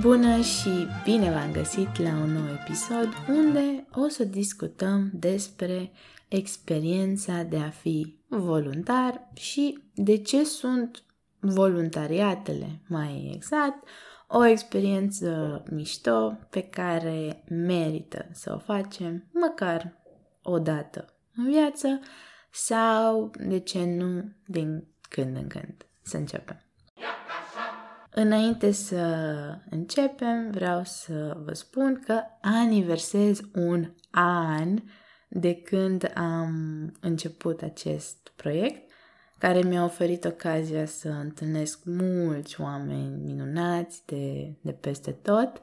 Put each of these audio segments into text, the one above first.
Bună și bine v-am găsit la un nou episod unde o să discutăm despre experiența de a fi voluntar și de ce sunt voluntariatele, mai exact, o experiență mișto pe care merită să o facem măcar o dată în viață sau, de ce nu, din când în când să începem. Înainte să începem, vreau să vă spun că aniversez un an de când am început acest proiect, care mi-a oferit ocazia să întâlnesc mulți oameni minunați de, de peste tot.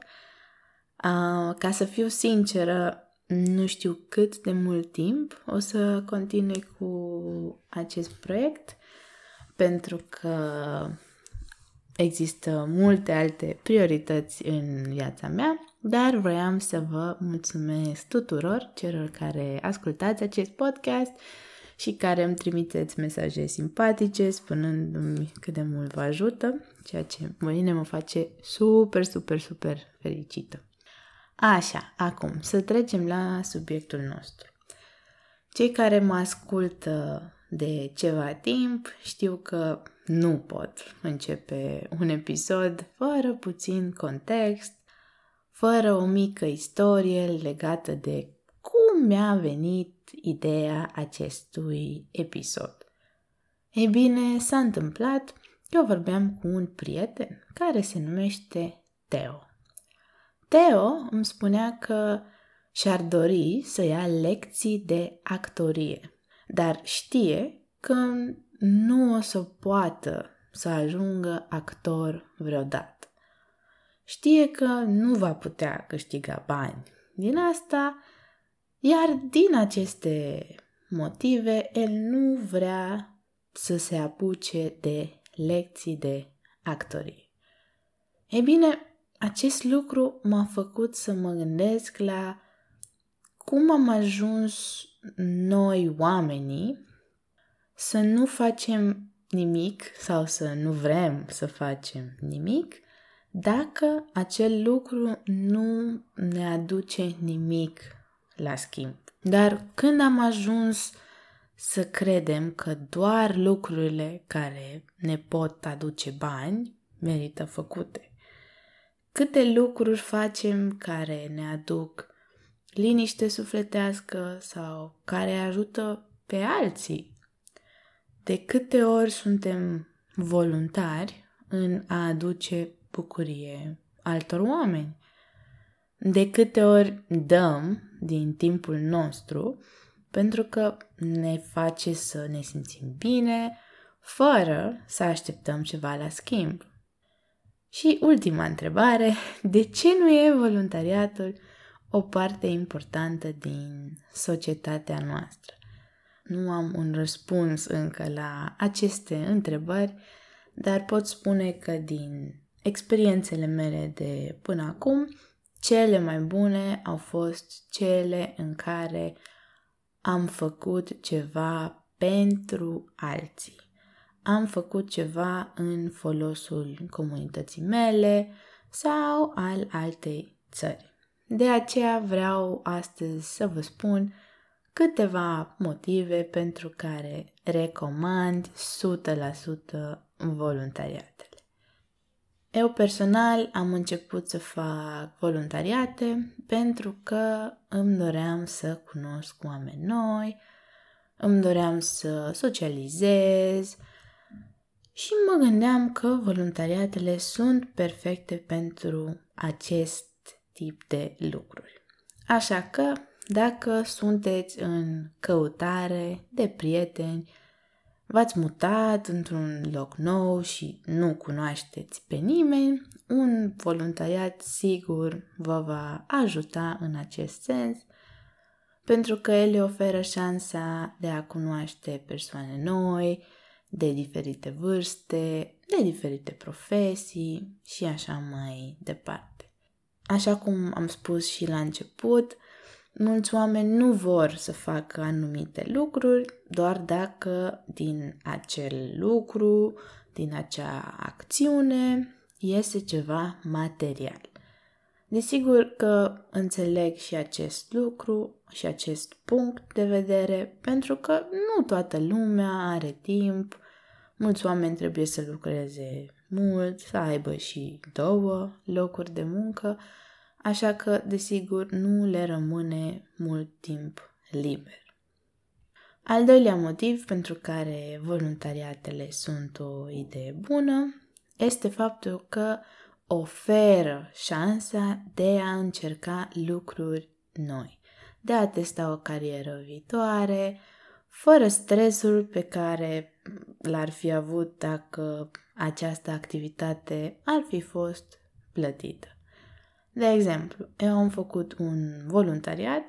Uh, ca să fiu sinceră, nu știu cât de mult timp o să continui cu acest proiect, pentru că există multe alte priorități în viața mea, dar vreau să vă mulțumesc tuturor celor care ascultați acest podcast și care îmi trimiteți mesaje simpatice spunându-mi cât de mult vă ajută, ceea ce mâine mă face super, super, super fericită. Așa, acum să trecem la subiectul nostru. Cei care mă ascultă de ceva timp știu că nu pot începe un episod fără puțin context, fără o mică istorie legată de cum mi-a venit ideea acestui episod. Ei bine, s-a întâmplat că vorbeam cu un prieten care se numește Teo. Teo îmi spunea că și-ar dori să ia lecții de actorie, dar știe că nu o să poată să ajungă actor vreodată. Știe că nu va putea câștiga bani din asta, iar din aceste motive el nu vrea să se apuce de lecții de actorie. Ei bine, acest lucru m-a făcut să mă gândesc la cum am ajuns noi oamenii să nu facem nimic sau să nu vrem să facem nimic dacă acel lucru nu ne aduce nimic la schimb. Dar când am ajuns să credem că doar lucrurile care ne pot aduce bani merită făcute, câte lucruri facem care ne aduc liniște sufletească sau care ajută pe alții de câte ori suntem voluntari în a aduce bucurie altor oameni? De câte ori dăm din timpul nostru pentru că ne face să ne simțim bine, fără să așteptăm ceva la schimb? Și ultima întrebare, de ce nu e voluntariatul o parte importantă din societatea noastră? Nu am un răspuns încă la aceste întrebări, dar pot spune că din experiențele mele de până acum, cele mai bune au fost cele în care am făcut ceva pentru alții. Am făcut ceva în folosul comunității mele sau al altei țări. De aceea vreau astăzi să vă spun câteva motive pentru care recomand 100% voluntariatele. Eu personal am început să fac voluntariate pentru că îmi doream să cunosc oameni noi, îmi doream să socializez și mă gândeam că voluntariatele sunt perfecte pentru acest tip de lucruri. Așa că dacă sunteți în căutare de prieteni, v-ați mutat într-un loc nou și nu cunoașteți pe nimeni, un voluntariat sigur vă va ajuta în acest sens, pentru că el oferă șansa de a cunoaște persoane noi, de diferite vârste, de diferite profesii și așa mai departe. Așa cum am spus și la început, Mulți oameni nu vor să facă anumite lucruri doar dacă din acel lucru, din acea acțiune, iese ceva material. Desigur că înțeleg și acest lucru și acest punct de vedere, pentru că nu toată lumea are timp, mulți oameni trebuie să lucreze mult, să aibă și două locuri de muncă, așa că, desigur, nu le rămâne mult timp liber. Al doilea motiv pentru care voluntariatele sunt o idee bună este faptul că oferă șansa de a încerca lucruri noi, de a testa o carieră viitoare, fără stresul pe care l-ar fi avut dacă această activitate ar fi fost plătită. De exemplu, eu am făcut un voluntariat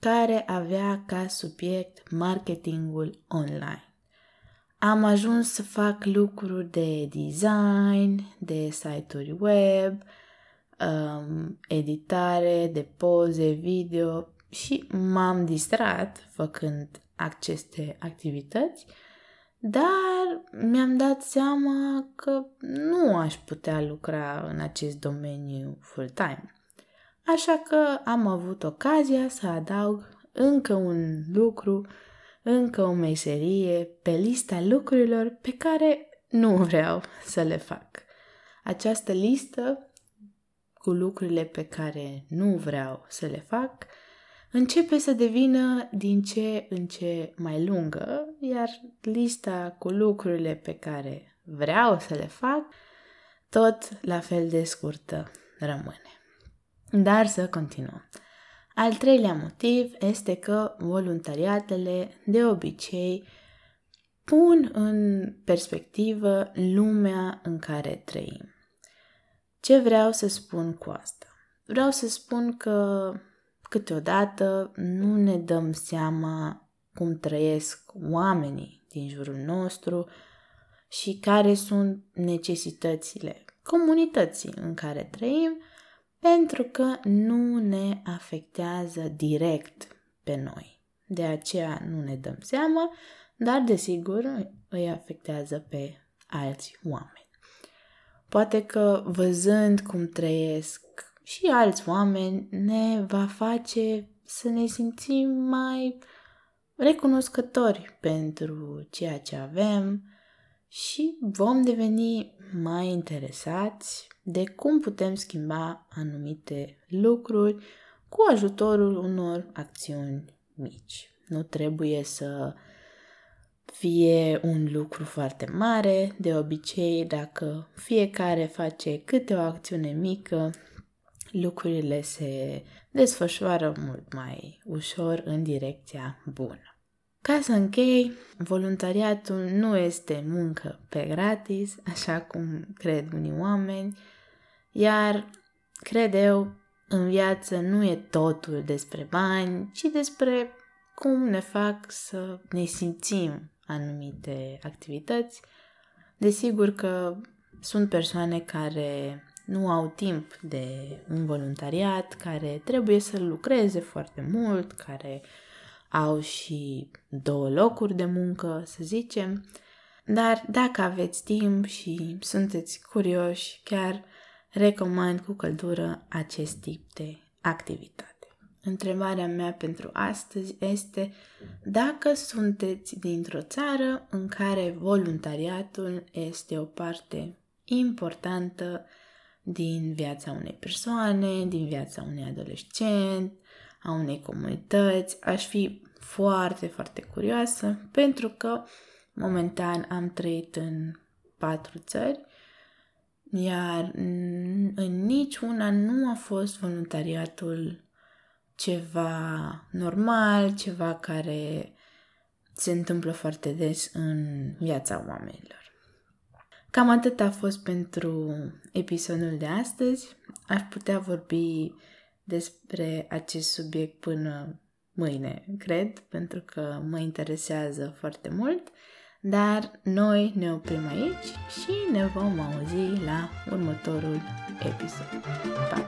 care avea ca subiect marketingul online. Am ajuns să fac lucruri de design, de site-uri web, um, editare, de poze, video și m-am distrat făcând aceste activități, dar mi-am dat seama că nu aș putea lucra în acest domeniu full-time. Așa că am avut ocazia să adaug încă un lucru, încă o meserie pe lista lucrurilor pe care nu vreau să le fac. Această listă cu lucrurile pe care nu vreau să le fac începe să devină din ce în ce mai lungă, iar lista cu lucrurile pe care vreau să le fac tot la fel de scurtă rămâne. Dar să continuăm. Al treilea motiv este că voluntariatele de obicei pun în perspectivă lumea în care trăim. Ce vreau să spun cu asta? Vreau să spun că câteodată nu ne dăm seama cum trăiesc oamenii din jurul nostru și care sunt necesitățile comunității în care trăim pentru că nu ne afectează direct pe noi. De aceea nu ne dăm seama, dar desigur îi afectează pe alți oameni. Poate că văzând cum trăiesc și alți oameni ne va face să ne simțim mai recunoscători pentru ceea ce avem și vom deveni mai interesați de cum putem schimba anumite lucruri cu ajutorul unor acțiuni mici. Nu trebuie să fie un lucru foarte mare, de obicei dacă fiecare face câte o acțiune mică, lucrurile se desfășoară mult mai ușor în direcția bună. Ca să închei, voluntariatul nu este muncă pe gratis, așa cum cred unii oameni, iar cred eu, în viață nu e totul despre bani, ci despre cum ne fac să ne simțim anumite activități. Desigur că sunt persoane care nu au timp de un voluntariat, care trebuie să lucreze foarte mult, care au și două locuri de muncă, să zicem. Dar dacă aveți timp și sunteți curioși, chiar recomand cu căldură acest tip de activitate. Întrebarea mea pentru astăzi este dacă sunteți dintr-o țară în care voluntariatul este o parte importantă din viața unei persoane, din viața unui adolescent, a unei comunități. Aș fi foarte, foarte curioasă pentru că momentan am trăit în patru țări iar în niciuna nu a fost voluntariatul ceva normal, ceva care se întâmplă foarte des în viața oamenilor. Cam atât a fost pentru episodul de astăzi. Aș putea vorbi despre acest subiect până mâine, cred, pentru că mă interesează foarte mult. Dar noi ne oprim aici și ne vom auzi la următorul episod. Pa!